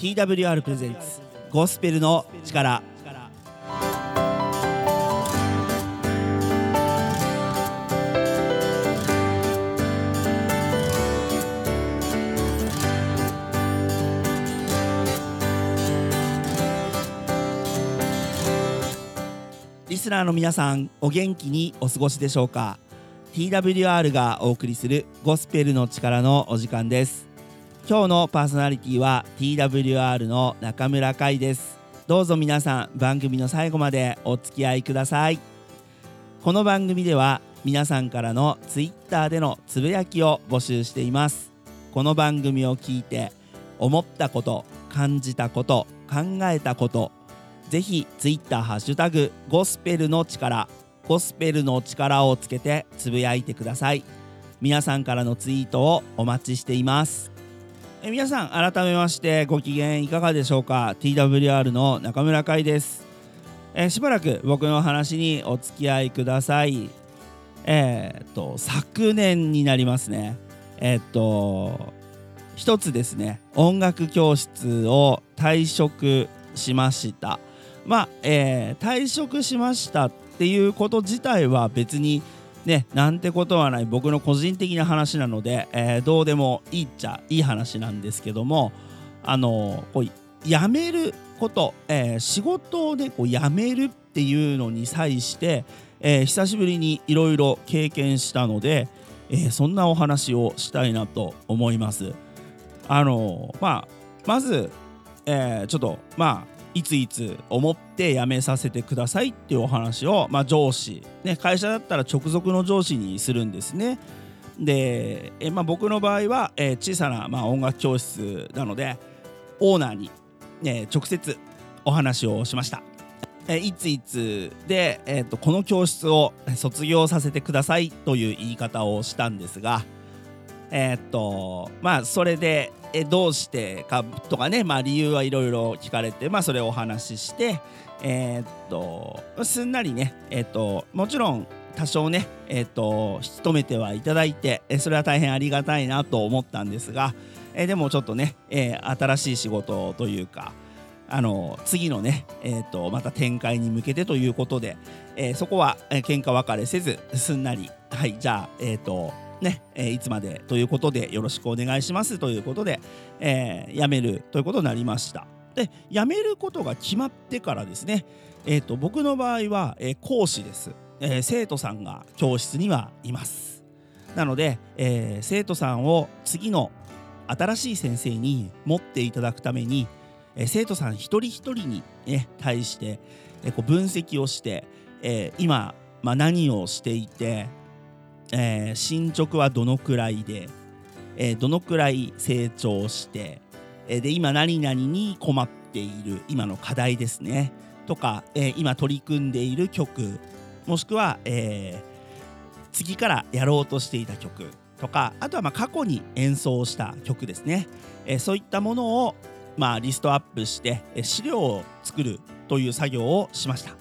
TWR プレゼンツゴスペルの力。リスナーの皆さんお元気にお過ごしでしょうか？TWR がお送りするゴスペルの力のお時間です。今日のパーソナリティは TWR の中村海です。どうぞ皆さん番組の最後までお付き合いください。この番組では皆さんからの Twitter でのつぶやきを募集しています。この番組を聞いて思ったこと感じたこと考えたことぜひ Twitter ハッシュタグゴスペルの力ゴスペルの力をつけてつぶやいてください。皆さんからのツイートをお待ちしています。え皆さん改めましてご機嫌いかがでしょうか？TWR の中村海です。えしばらく僕の話にお付き合いください。えー、っと昨年になりますね。えー、っと一つですね音楽教室を退職しました。まあ、えー、退職しましたっていうこと自体は別にねなんてことはない僕の個人的な話なので、えー、どうでもいいっちゃいい話なんですけどもあのこう辞めること、えー、仕事をねこう辞めるっていうのに際して、えー、久しぶりにいろいろ経験したので、えー、そんなお話をしたいなと思います。あのまあまず、えー、ちょっとまあいついつ思って辞めさせてくださいっていうお話を、まあ、上司、ね、会社だったら直属の上司にするんですね。で、えまあ、僕の場合は、え、小さな、まあ、音楽教室なのでオーナーに、ね、直接お話をしました。えいついつで、えーと、この教室を卒業させてくださいという言い方をしたんですが、えー、っとまあそれでえどうしてかとかね、まあ、理由はいろいろ聞かれて、まあ、それをお話しして、えー、っとすんなりね、えー、っともちろん多少ね、えー、っと引き止めてはいただいて、それは大変ありがたいなと思ったんですが、えでもちょっとね、え新しい仕事というかあの次のね、えーと、また展開に向けてということで、えそこは、えー、喧嘩別れせずすんなりはいじゃあえっ、とね、えー、いつまでということでよろしくお願いしますということで、えー、辞めるということになりました。で辞めることが決まってからですね、えーと、僕の場合は、えー、講師です、えー、生徒さんが教室にはいます。なので、えー、生徒さんを次の新しい先生に持っていただくために、えー、生徒さん一人一人に、ね、対して、えー、こう分析をして、えー、今、まあ、何をしていてえー、進捗はどのくらいで、えー、どのくらい成長して、えー、で今何々に困っている今の課題ですねとか、えー、今取り組んでいる曲もしくは、えー、次からやろうとしていた曲とかあとはまあ過去に演奏した曲ですね、えー、そういったものをまあリストアップして、えー、資料を作るという作業をしました。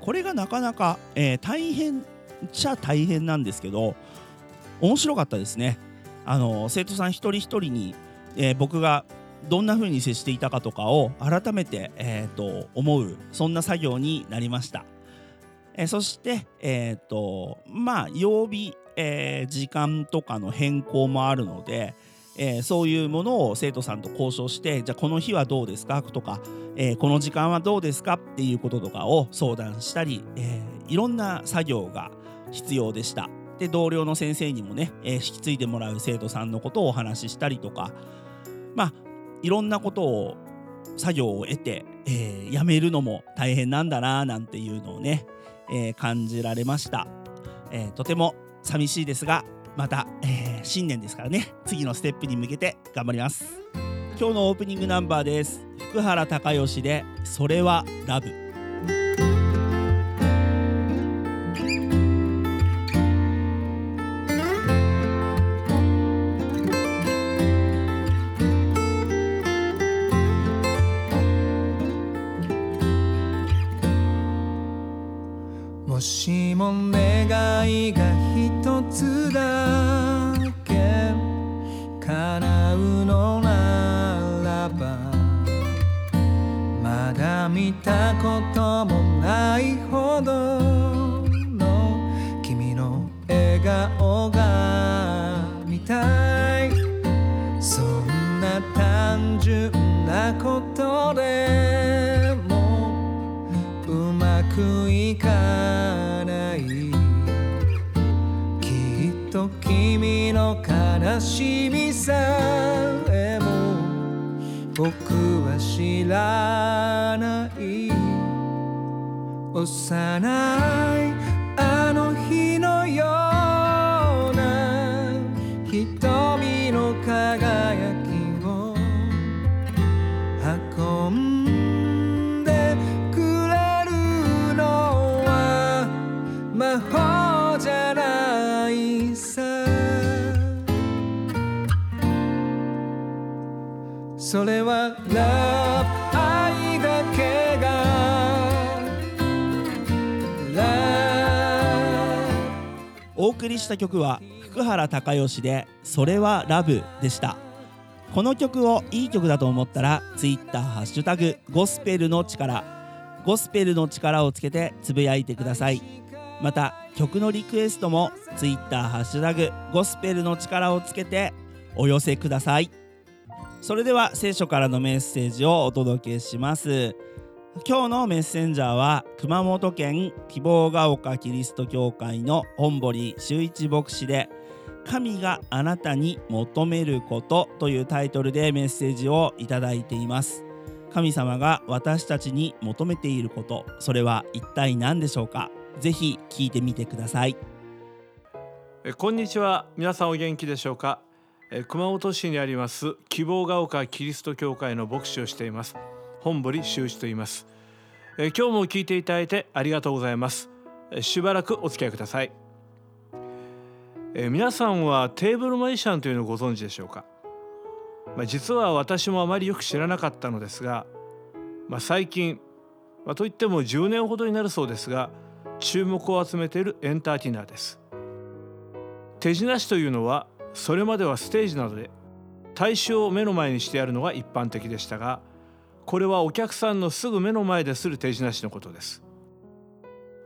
これがなかなか、えー、大変ちゃ大変なんですけど面白かったですね。あの生徒さん一人一人に、えー、僕がどんな風に接していたかとかを改めて、えーと、思うそんな作業になりました、えー、そして、えーとまあ、曜日、えー、時間とかの変更もあるので、えー、そういうものを生徒さんと交渉してじゃあこの日はどうですかとか、えー、この時間はどうですかっていうこととかを相談したり、えー、いろんな作業が必要でした。で同僚の先生にもね、えー、引き継いでもらう生徒さんのことをお話ししたりとかまあいろんなことを作業を得て、えー、やめるのも大変なんだななんていうのをね、えー、感じられました、えー、とても寂しいですがまた、えー、新年ですからね次のステップに向けて頑張ります。今日のオープニングナンバーです。福原孝義で「それはラブ」単純なことでもうまくいかないきっと君の悲しみさえも僕は知らない。幼いそれはラブ愛だけがラお送りした曲は福原孝義で「それはラブ」でした。この曲をいい曲だと思ったら Twitter ハッシュタグゴスペルの力。ゴスペルの力をつけてつぶやいてください。また曲のリクエストも Twitter ハッシュタグゴスペルの力をつけてお寄せください。それでは聖書からのメッセージをお届けします。今日のメッセンジャーは熊本県希望が丘キリスト教会の本堀修一牧師で神があなたに求めることというタイトルでメッセージをいただいています。神様が私たちに求めていることそれは一体何でしょうか？ぜひ聞いてみてください。えこんにちは。皆さんお元気でしょうか？熊本市にあります希望が丘キリスト教会の牧師をしています。本堀修一と言います。え今日も聞いていただいてありがとうございます。えしばらくお付き合いください。え皆さんはテーブルマジシャンというのをご存知でしょうか？まあ、実は私もあまりよく知らなかったのですが、まあ、最近、まあ、といっても10年ほどになるそうですが注目を集めているエンターテイナーです。手品師というのはそれまではステージなどで大衆を目の前にしてやるのが一般的でしたがこれはお客さんのすぐ目の前でする手品師のことです。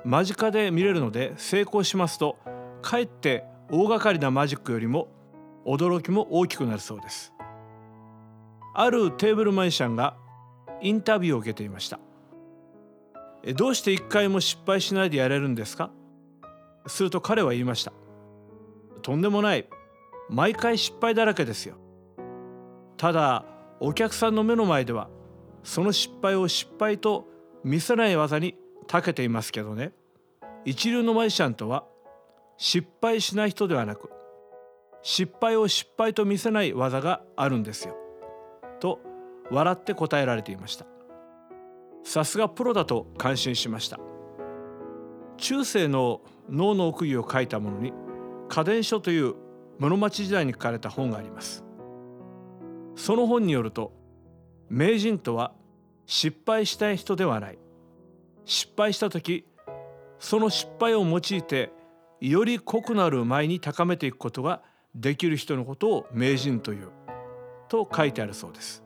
間近で見れるので成功しますとかえって大掛かりなマジックよりも驚きも大きくなるそうです。あるテーブルマジシャンがインタビューを受けていましたえどうして一回も失敗しないでやれるんですか？すると彼は言いましたとんでもない。毎回失敗だらけですよ。ただお客さんの目の前ではその失敗を失敗と見せない技に長けていますけどね。一流のマジシャンとは失敗しない人ではなく失敗を失敗と見せない技があるんですよ。と笑って答えられていました。さすがプロだと感心しました。中世の脳の奥義を書いたものに家電書という室町時代に書かれた本があります。その本によると名人とは失敗したい人ではない。失敗した時その失敗を用いてより濃くなる前に高めていくことができる人のことを名人というと書いてあるそうです。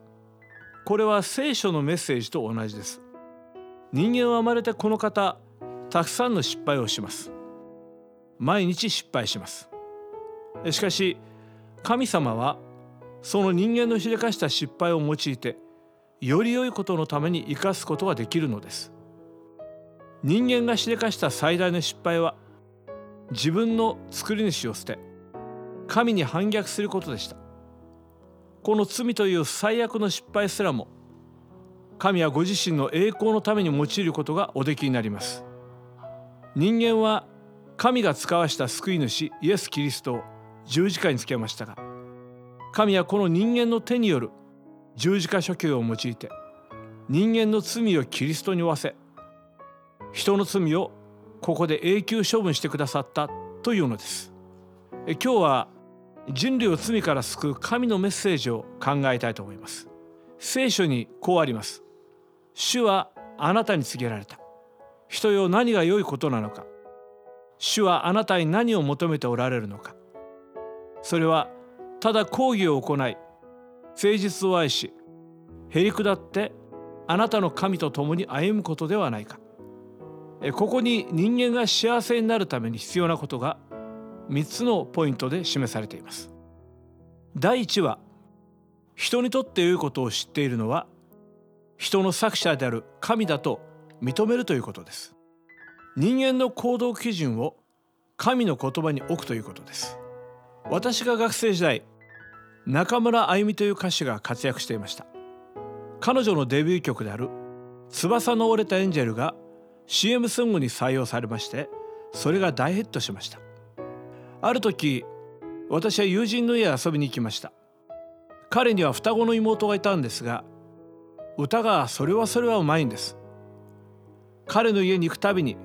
これは聖書のメッセージと同じです。人間は生まれてこの方たくさんの失敗をします。毎日失敗します。しかし神様はその人間のしでかした失敗を用いてより良いことのために生かすことができるのです。人間がしでかした最大の失敗は自分の作り主を捨て神に反逆することでした。この罪という最悪の失敗すらも神はご自身の栄光のために用いることがおできになります。人間は神が使わした救い主イエス・キリストを十字架につけましたが神はこの人間の手による十字架処刑を用いて人間の罪をキリストに負わせ人の罪をここで永久処分してくださったというのです。え今日は人類を罪から救う神のメッセージを考えたいと思います。聖書にこうあります。主はあなたに告げられた。人よ何が良いことなのか。主はあなたに何を求めておられるのか。それはただ講義を行い誠実を愛しへり下ってあなたの神と共に歩むことではないか。ここに人間が幸せになるために必要なことが3つのポイントで示されています。第1は人にとって良いことを知っているのは人の作者である神だと認めるということです。人間の行動基準を神の言葉に置くということです。私が学生時代中村あゆみという歌手が活躍していました。彼女のデビュー曲である翼の折れたエンジェルが CM ソングに採用されましてそれが大ヒットしました。ある時私は友人の家へ遊びに行きました。彼には双子の妹がいたんですが歌がそれはそれはうまいんです。彼の家に行くたびに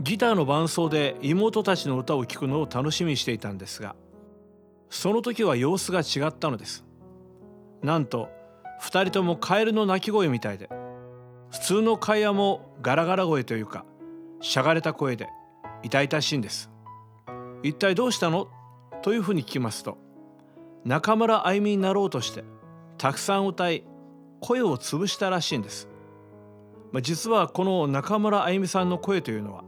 ギターの伴奏で妹たちの歌を聴くのを楽しみにしていたんですがその時は様子が違ったのです。なんと2人ともカエルの鳴き声みたいで普通の会話もガラガラ声というかしゃがれた声で痛々しいんです。一体どうしたの？というふうに聞きますと中村あゆみになろうとしてたくさん歌い声を潰したらしいんです、まあ、実はこの中村あゆみさんの声というのは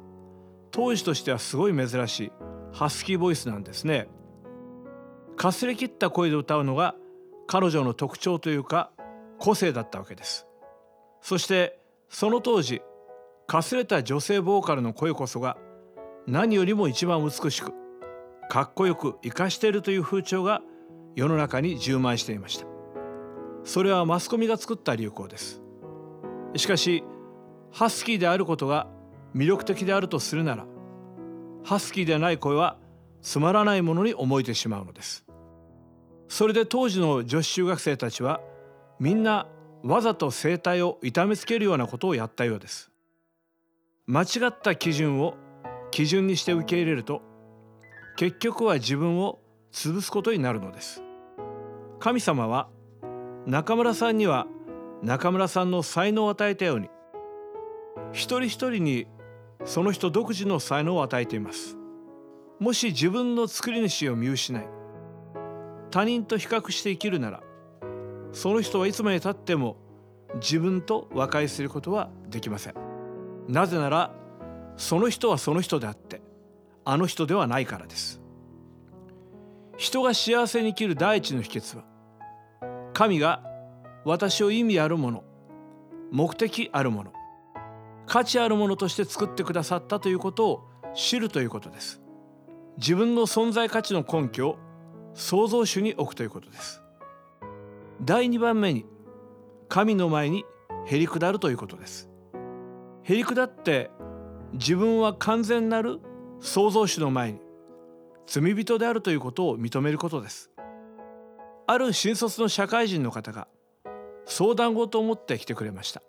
当時としてはすごい珍しいハスキーボイスなんですね。かすれきった声で歌うのが彼女の特徴というか個性だったわけです。そしてその当時かすれた女性ボーカルの声こそが何よりも一番美しくかっこよく生かしているという風潮が世の中に充満していました。それはマスコミが作った流行です。しかしハスキーであることが魅力的であるとするならハスキーでない声はつまらないものに思えてしまうのです。それで当時の女子中学生たちはみんなわざと声帯を痛めつけるようなことをやったようです。間違った基準を基準にして受け入れると結局は自分を潰すことになるのです。神様は中村さんには中村さんの才能を与えたように一人一人にその人独自の才能を与えています。もし自分の作り主を見失い他人と比較して生きるならその人はいつまでたっても自分と和解することはできません。なぜならその人はその人であってあの人ではないからです。人が幸せに生きる第一の秘訣は神が私を意味あるもの目的あるもの価値あるものとして作ってくださったということを知るということです。自分の存在価値の根拠を創造主に置くということです。第2番目に神の前にへり下るということです。へり下って自分は完全なる創造主の前に罪人であるということを認めることです。ある新卒の社会人の方が相談事を持ってきてくれました、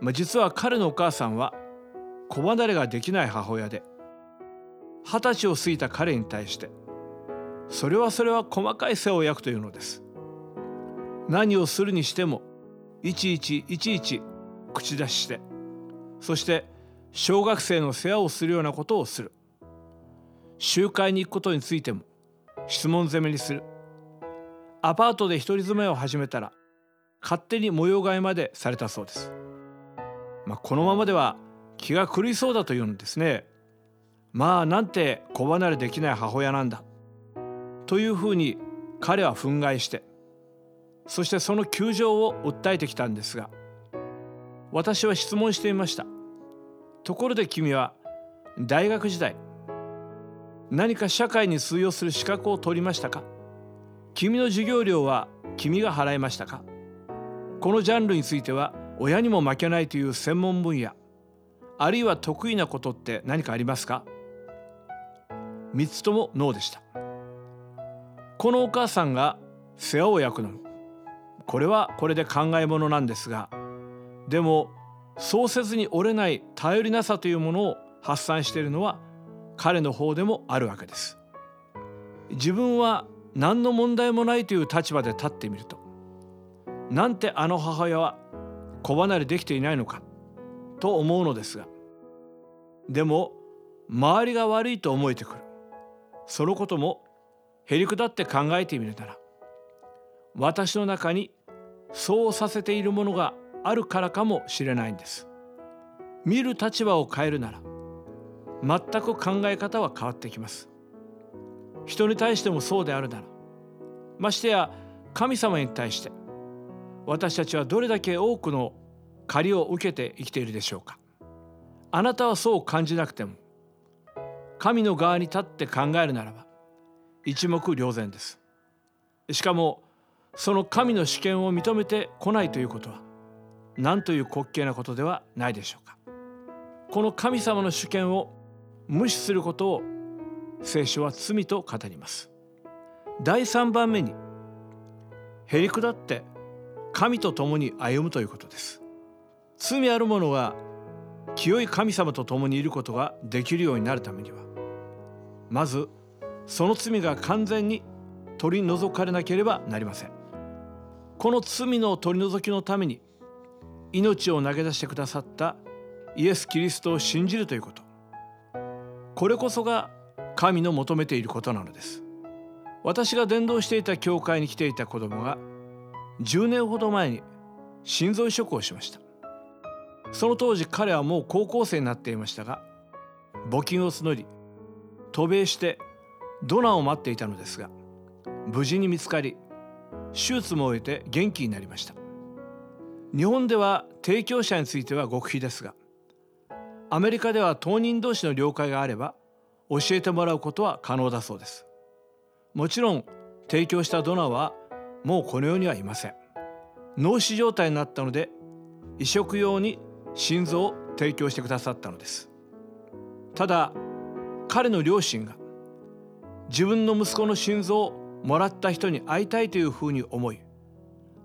まあ、実は彼のお母さんは子離れができない母親で二十歳を過ぎた彼に対してそれはそれは細かい世話を焼くというのです。何をするにしてもいちいちいちいち口出ししてそして小学生の世話をするようなことをする。集会に行くことについても質問攻めにする。アパートで一人住まいを始めたら勝手に模様替えまでされたそうです、まあ、このままでは気が狂いそうだというのですね。まあなんて子離れできない母親なんだ。というふうに彼は憤慨してそしてその窮状を訴えてきたんですが私は質問していました。ところで君は大学時代何か社会に通用する資格を取りましたか？君の授業料は君が払いましたか？このジャンルについては親にも負けないという専門分野あるいは得意なことって何かありますか？3つともノーでした。このお母さんが世話を焼くの。これはこれで考えものなんですがでもそうせずに折れない頼りなさというものを発散しているのは彼の方でもあるわけです。自分は何の問題もないという立場で立ってみるとなんてあの母親は子離れできていないのかと思うのですがでも周りが悪いと思えてくる。そのこともへりくだって考えてみるなら私の中にそうさせているものがあるからかもしれないんです。見る立場を変えるなら全く考え方は変わってきます。人に対してもそうであるならましてや神様に対して私たちはどれだけ多くの借りを受けて生きているでしょうか。あなたはそう感じなくても神の側に立って考えるならば一目瞭然です。しかもその神の主権を認めてこないということは何という滑稽なことではないでしょうか。この神様の主権を無視することを聖書は罪と語ります。第3番目にへりくだって神と共に歩むということです。罪ある者は清い神様と共にいることができるようになるためにはまずその罪が完全に取り除かれなければなりません。この罪の取り除きのために命を投げ出してくださったイエス・キリストを信じるということ。これこそが神の求めていることなのです。私が伝道していた教会に来ていた子供が10年ほど前に心臓移植をしました。その当時彼はもう高校生になっていましたが募金を募り渡米してドナーを待っていたのですが無事に見つかり手術も終えて元気になりました。日本では提供者については極秘ですがアメリカでは当人同士の了解があれば教えてもらうことは可能だそうです。もちろん提供したドナーはもうこの世にはいません。脳死状態になったので移植用に心臓を提供してくださったのです。ただ彼の両親が自分の息子の心臓をもらった人に会いたいというふうに思い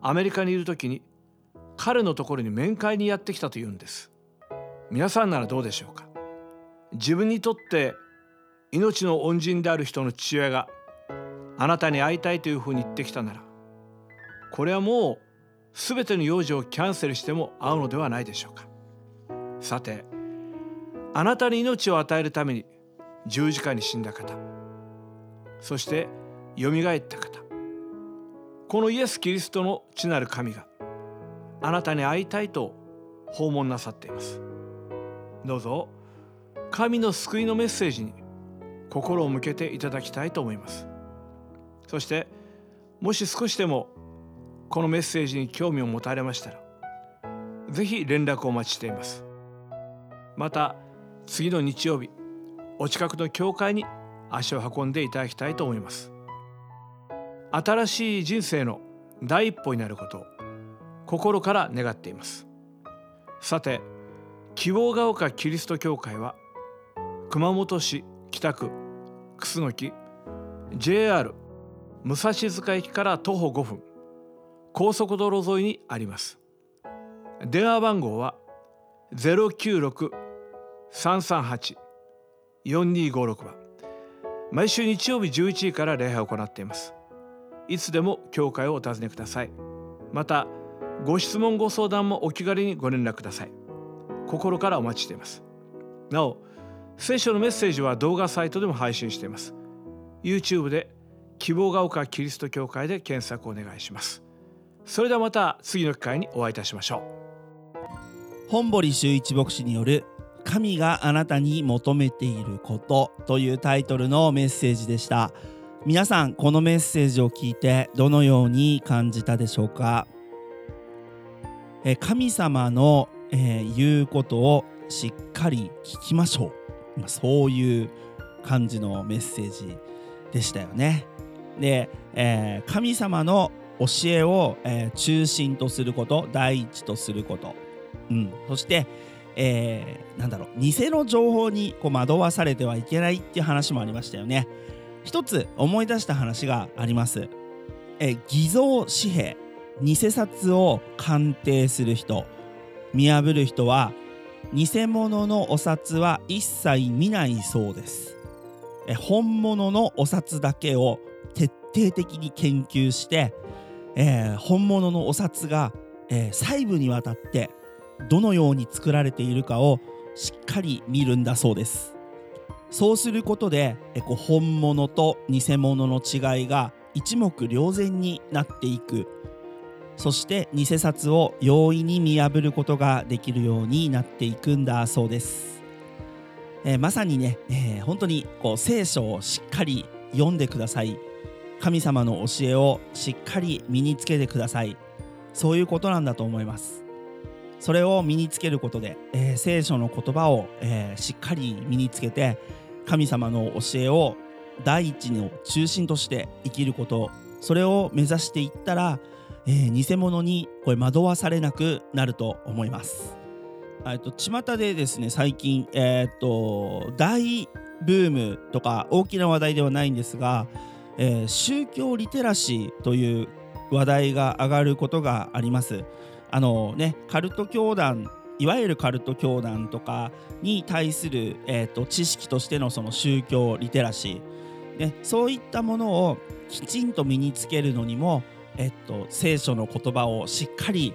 アメリカにいる時に彼のところに面会にやってきたというんです。皆さんならどうでしょうか？自分にとって命の恩人である人の父親があなたに会いたいというふうに言ってきたならこれはもう全ての用事をキャンセルしても会うのではないでしょうか？さてあなたに命を与えるために十字架に死んだ方そしてよみがえった方。このイエス・キリストの地なる神があなたに会いたいと訪問なさっています。どうぞ神の救いのメッセージに心を向けていただきたいと思います。そしてもし少しでもこのメッセージに興味を持たれましたらぜひ連絡をお待ちしています。また次の日曜日お近くの教会に足を運んでいただきたいと思います。新しい人生の第一歩になることを心から願っています。さて希望が丘キリスト教会は熊本市北区楠木 JR 武蔵塚駅から徒歩5分高速道路沿いにあります。電話番号は096-338-4256番。毎週日曜日11時から礼拝を行っています。いつでも教会をお尋ねください。またご質問ご相談もお気軽にご連絡ください。心からお待ちしています。なお聖書のメッセージは動画サイトでも配信しています。YouTube で希望が丘キリスト教会で検索お願いします。それではまた次の機会にお会いいたしましょう。本堀修一牧師による神があなたに求めていることというタイトルのメッセージでした。皆さんこのメッセージを聞いてどのように感じたでしょうか？神様の、え、言うことをしっかり聞きましょう。そういう感じのメッセージでしたよね。で、えー、神様の教えを、えー、中心とすること第一とすること、うん、そして、えー、なんだろう偽の情報にこう惑わされてはいけないっていう話もありましたよね。一つ思い出した話があります、えー、偽造紙幣偽札を鑑定する人。見破る人は偽物のお札は一切見ないそうです。え本物のお札だけを徹底的に研究して、えー、本物のお札が、えー、細部にわたってどのように作られているかをしっかり見るんだそうです。そうすることでえこう本物と偽物の違いが一目瞭然になっていく。そして偽札を容易に見破ることができるようになっていくんだそうです、えーまさにね、えー本当にこう聖書をしっかり読んでください。神様の教えをしっかり身につけてください。そういうことなんだと思います。それを身につけることで、えー聖書の言葉を、えーしっかり身につけて神様の教えを第一の中心として生きることそれを目指していったら、えー偽物にこれ惑わされなくなると思います。えっと巷でですね最近、えーっと大ブームとか大きな話題ではないんですが、えー宗教リテラシーという話題が上がることがあります。あのねカルト教団いわゆるカルト教団とかに対する、えー、と知識としてのその宗教リテラシー、ね、そういったものをきちんと身につけるのにも、えっと、聖書の言葉をしっかり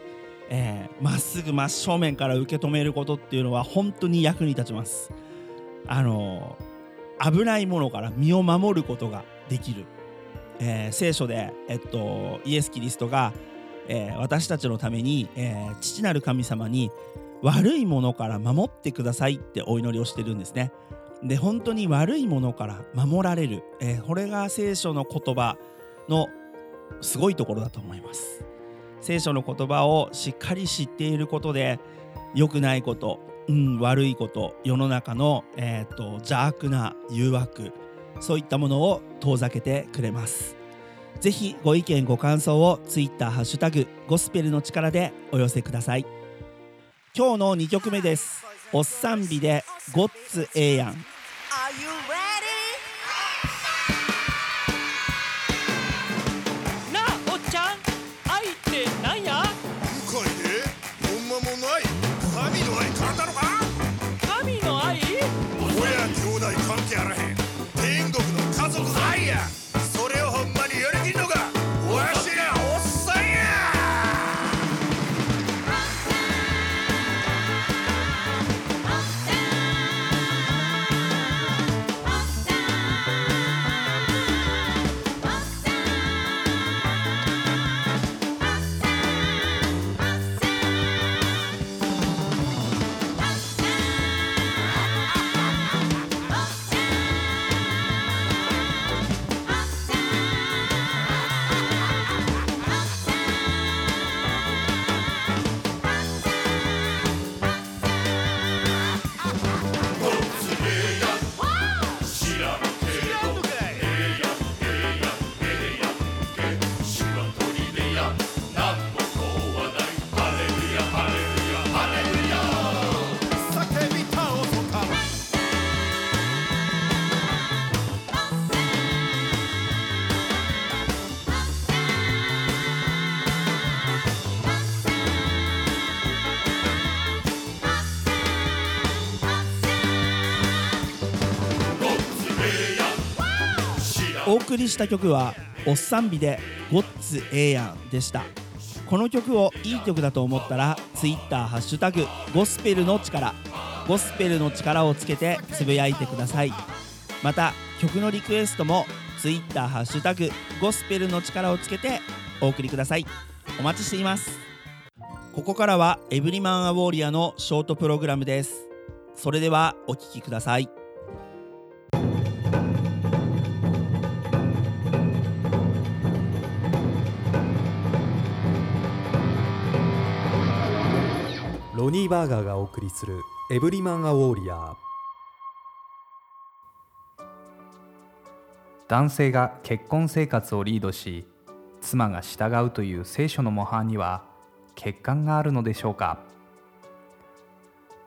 えーまっすぐ真正面から受け止めることっていうのは本当に役に立ちます。あの危ないものから身を守ることができる、えー聖書で、えっと、イエス・キリストが、えー私たちのために、えー父なる神様に悪いものから守ってくださいってお祈りをしてるんですね。で本当に悪いものから守られる、えーこれが聖書の言葉のすごいところだと思います。聖書の言葉をしっかり知っていることで良くないこと、うん、悪いこと世の中の、えー、と邪悪な誘惑そういったものを遠ざけてくれます。ぜひご意見ご感想をツイッターハッシュタグゴスペルの力でお寄せください。今日の2曲目です。おっさんびでゴッツええやん。送りした曲は「おっさんびでゴッツええやん」でした。この曲をいい曲だと思ったら Twitter ハッシュタグゴスペルの力。ゴスペルの力をつけてつぶやいてください。また曲のリクエストも Twitter ハッシュタグゴスペルの力をつけてお送りください。お待ちしています。ここからはエブリマンアウォーリアのショートプログラムです。それではお聴きください。ロニー・バーガーがお送りする「エブリマン・ア・ウォーリアー」男性が結婚生活をリードし妻が従うという聖書の模範には欠陥があるのでしょうか。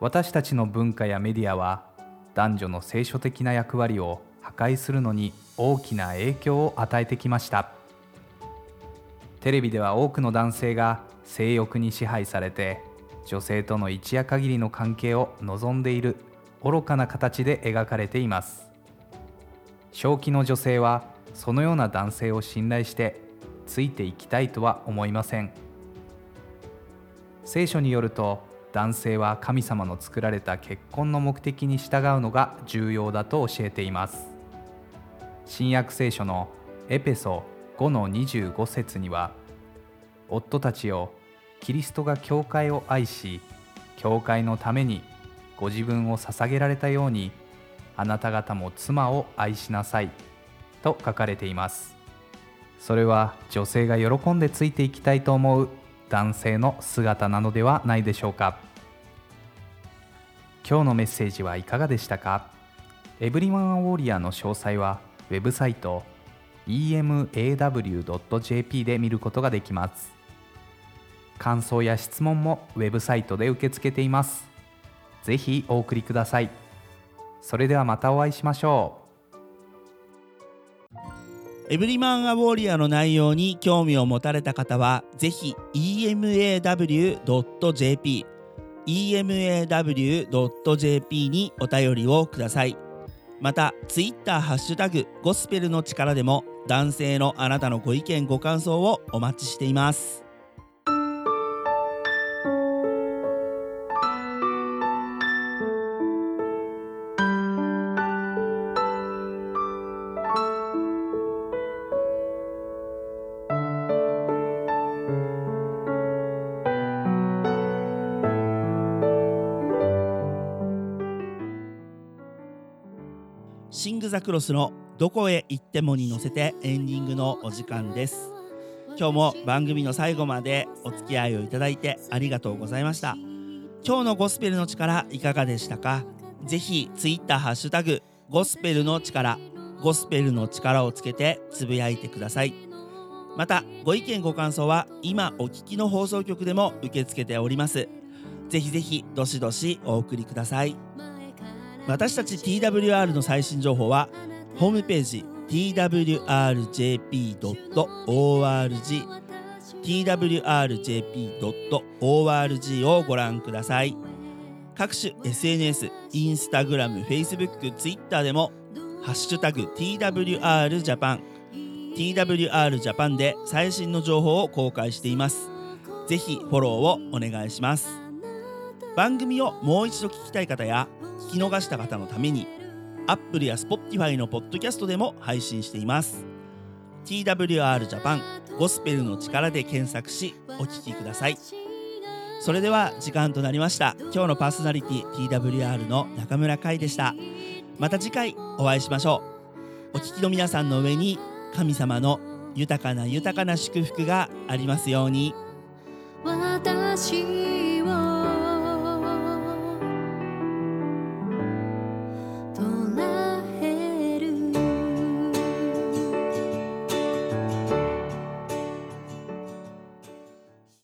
私たちの文化やメディアは男女の聖書的な役割を破壊するのに大きな影響を与えてきました。テレビでは多くの男性が性欲に支配されて女性との一夜限りの関係を望んでいる愚かな形で描かれています。正気の女性はそのような男性を信頼してついていきたいとは思いません。聖書によると男性は神様の作られた結婚の目的に従うのが重要だと教えています。新約聖書のエペソ5の25節には夫たちよキリストが教会を愛し教会のためにご自分を捧げられたようにあなた方も妻を愛しなさいと書かれています。それは女性が喜んでついていきたいと思う男性の姿なのではないでしょうか。今日のメッセージはいかがでしたか？エブリマンウォーリアの詳細はウェブサイト emaw.jp で見ることができます。感想や質問もウェブサイトで受け付けています。ぜひお送りください。それではまたお会いしましょう。エブリマンアウォーリアの内容に興味を持たれた方はぜひ emaw.jp emaw.jp にお便りをください。またツイッターハッシュタグゴスペルの力でも男性のあなたのご意見ご感想をお待ちしています。シング・ザ・クロスの「どこへ行っても」に乗せてエンディングのお時間です。今日も番組の最後までお付き合いをいただいてありがとうございました。今日のゴスペルの力いかがでしたか？ぜひツイッターハッシュタグゴスペルの力ゴスペルの力をつけてつぶやいてください。またご意見ご感想は今お聞きの放送局でも受け付けております。ぜひぜひどしどしお送りください。私たち TWR の最新情報はホームページ twrjp.org twrjp.org をご覧ください。各種 SNS、インスタグラム、Facebook、Twitter でもハッシュタグ TWRJAPAN TWRJAPAN で最新の情報を公開しています。ぜひフォローをお願いします。番組をもう一度聞きたい方や聞き逃した方のために Apple や Spotify のポッドキャストでも配信しています。TWR ジャパンゴスペルの力で検索しお聞きください。それでは時間となりました。今日のパーソナリティ TWR の中村海でした。また次回お会いしましょう。お聞きの皆さんの上に神様の豊かな豊かな祝福がありますように。私